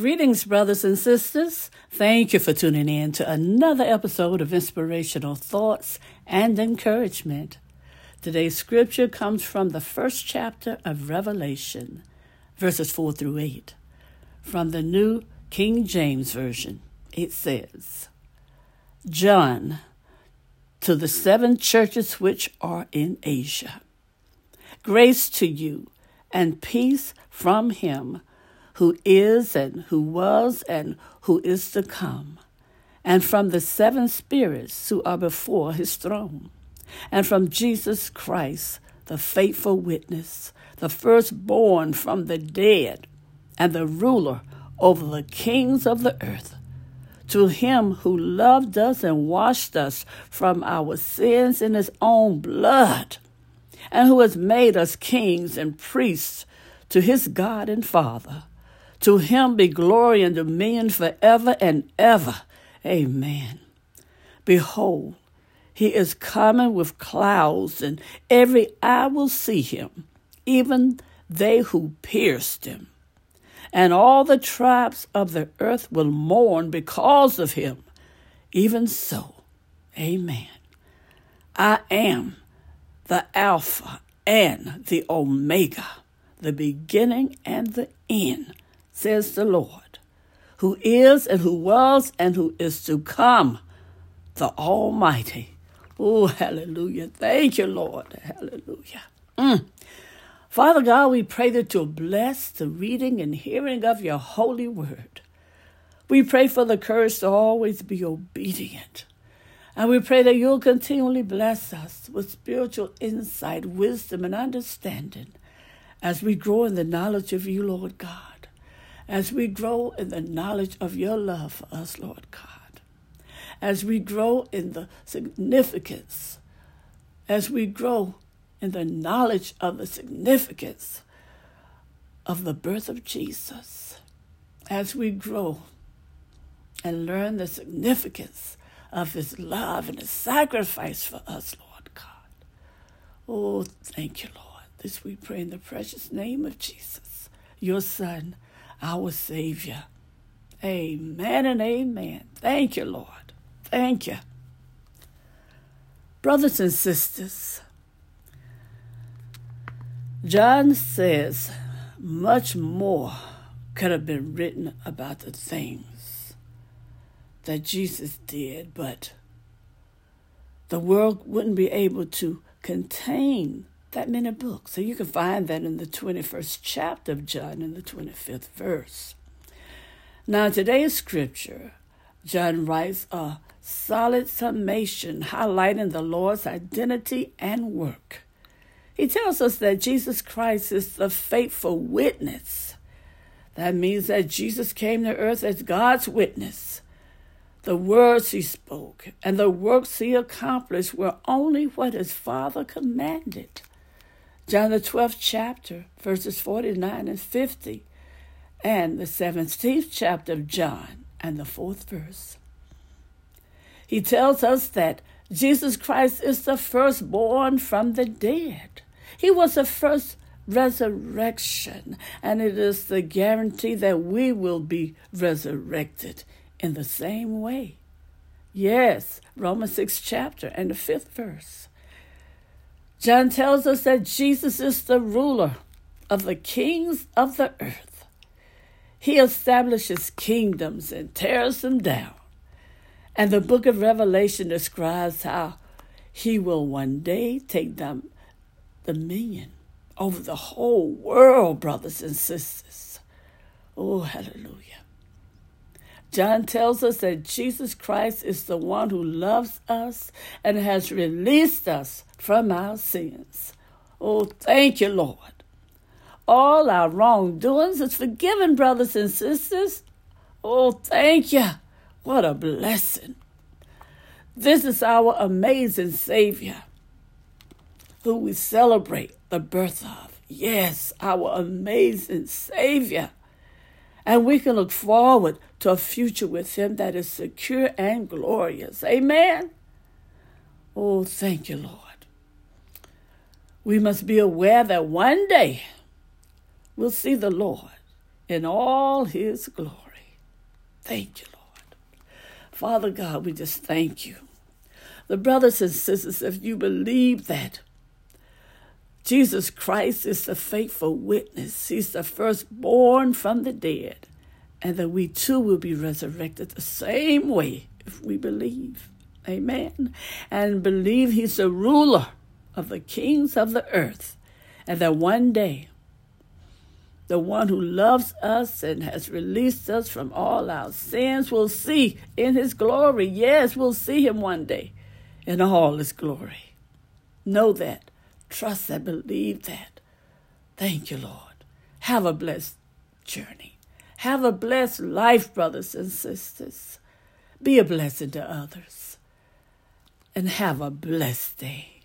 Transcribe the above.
Greetings, brothers and sisters. Thank you for tuning in to another episode of Inspirational Thoughts and Encouragement. Today's scripture comes from the first chapter of Revelation, verses 4 through 8. From the New King James Version, it says, John, to the seven churches which are in Asia, grace to you and peace from him who is and who was and who is to come, and from the seven spirits who are before his throne, and from Jesus Christ, the faithful witness, the firstborn from the dead, and the ruler over the kings of the earth. To him who loved us and washed us from our sins in his own blood, and who has made us kings and priests to his God and Father. To him be glory and dominion forever and ever. Amen. Behold, he is coming with clouds, and every eye will see him, even they who pierced him. And all the tribes of the earth will mourn because of him. Even so, amen. I am the Alpha and the Omega, the beginning and the end says the Lord, who is and who was and who is to come, the Almighty. Oh, hallelujah. Thank you, Lord. Hallelujah. Mm. Father God, we pray that you'll bless the reading and hearing of your holy word. We pray for the courage to always be obedient. And we pray that you'll continually bless us with spiritual insight, wisdom, and understanding as we grow in the knowledge of you, Lord God as we grow in the knowledge of your love for us, Lord God, as we grow in the significance, as we grow in the knowledge of the significance of the birth of Jesus, as we grow and learn the significance of his love and his sacrifice for us, Lord God. Oh, thank you, Lord. This we pray in the precious name of Jesus, your Son our Savior. Amen and amen. Thank you, Lord. Thank you. Brothers and sisters, John says much more could have been written about the things that Jesus did, but the world wouldn't be able to contain that many books. So you can find that in the 21st chapter of John in the 25th verse. Now, today's scripture, John writes a solid summation highlighting the Lord's identity and work. He tells us that Jesus Christ is the faithful witness. That means that Jesus came to earth as God's witness. The words he spoke and the works he accomplished were only what his Father commanded. John, the 12th chapter, verses 49 and 50, and the 17th chapter of John, and the fourth verse. He tells us that Jesus Christ is the firstborn from the dead. He was the first resurrection, and it is the guarantee that we will be resurrected in the same way. Yes, Romans 6 chapter and the fifth verse. John tells us that Jesus is the ruler of the kings of the earth. He establishes kingdoms and tears them down. And the book of Revelation describes how he will one day take them dominion over the whole world, brothers and sisters. Oh, hallelujah. John tells us that Jesus Christ is the one who loves us and has released us from our sins. Oh, thank you, Lord. All our wrongdoings is forgiven, brothers and sisters. Oh, thank you. What a blessing. This is our amazing Savior who we celebrate the birth of. Yes, our amazing Savior and we can look forward to a future with Him that is secure and glorious. Amen. Oh, thank you, Lord. We must be aware that one day we'll see the Lord in all His glory. Thank you, Lord. Father God, we just thank you. The brothers and sisters, if you believe that Jesus Christ is the faithful witness, He's the firstborn from the dead, and that we too will be resurrected the same way if we believe. Amen. And believe He's the ruler of the kings of the earth, and that one day the one who loves us and has released us from all our sins will see in his glory. Yes, we'll see him one day in all his glory. Know that. Trust that. Believe that. Thank you, Lord. Have a blessed journey. Have a blessed life, brothers and sisters. Be a blessing to others. And have a blessed day.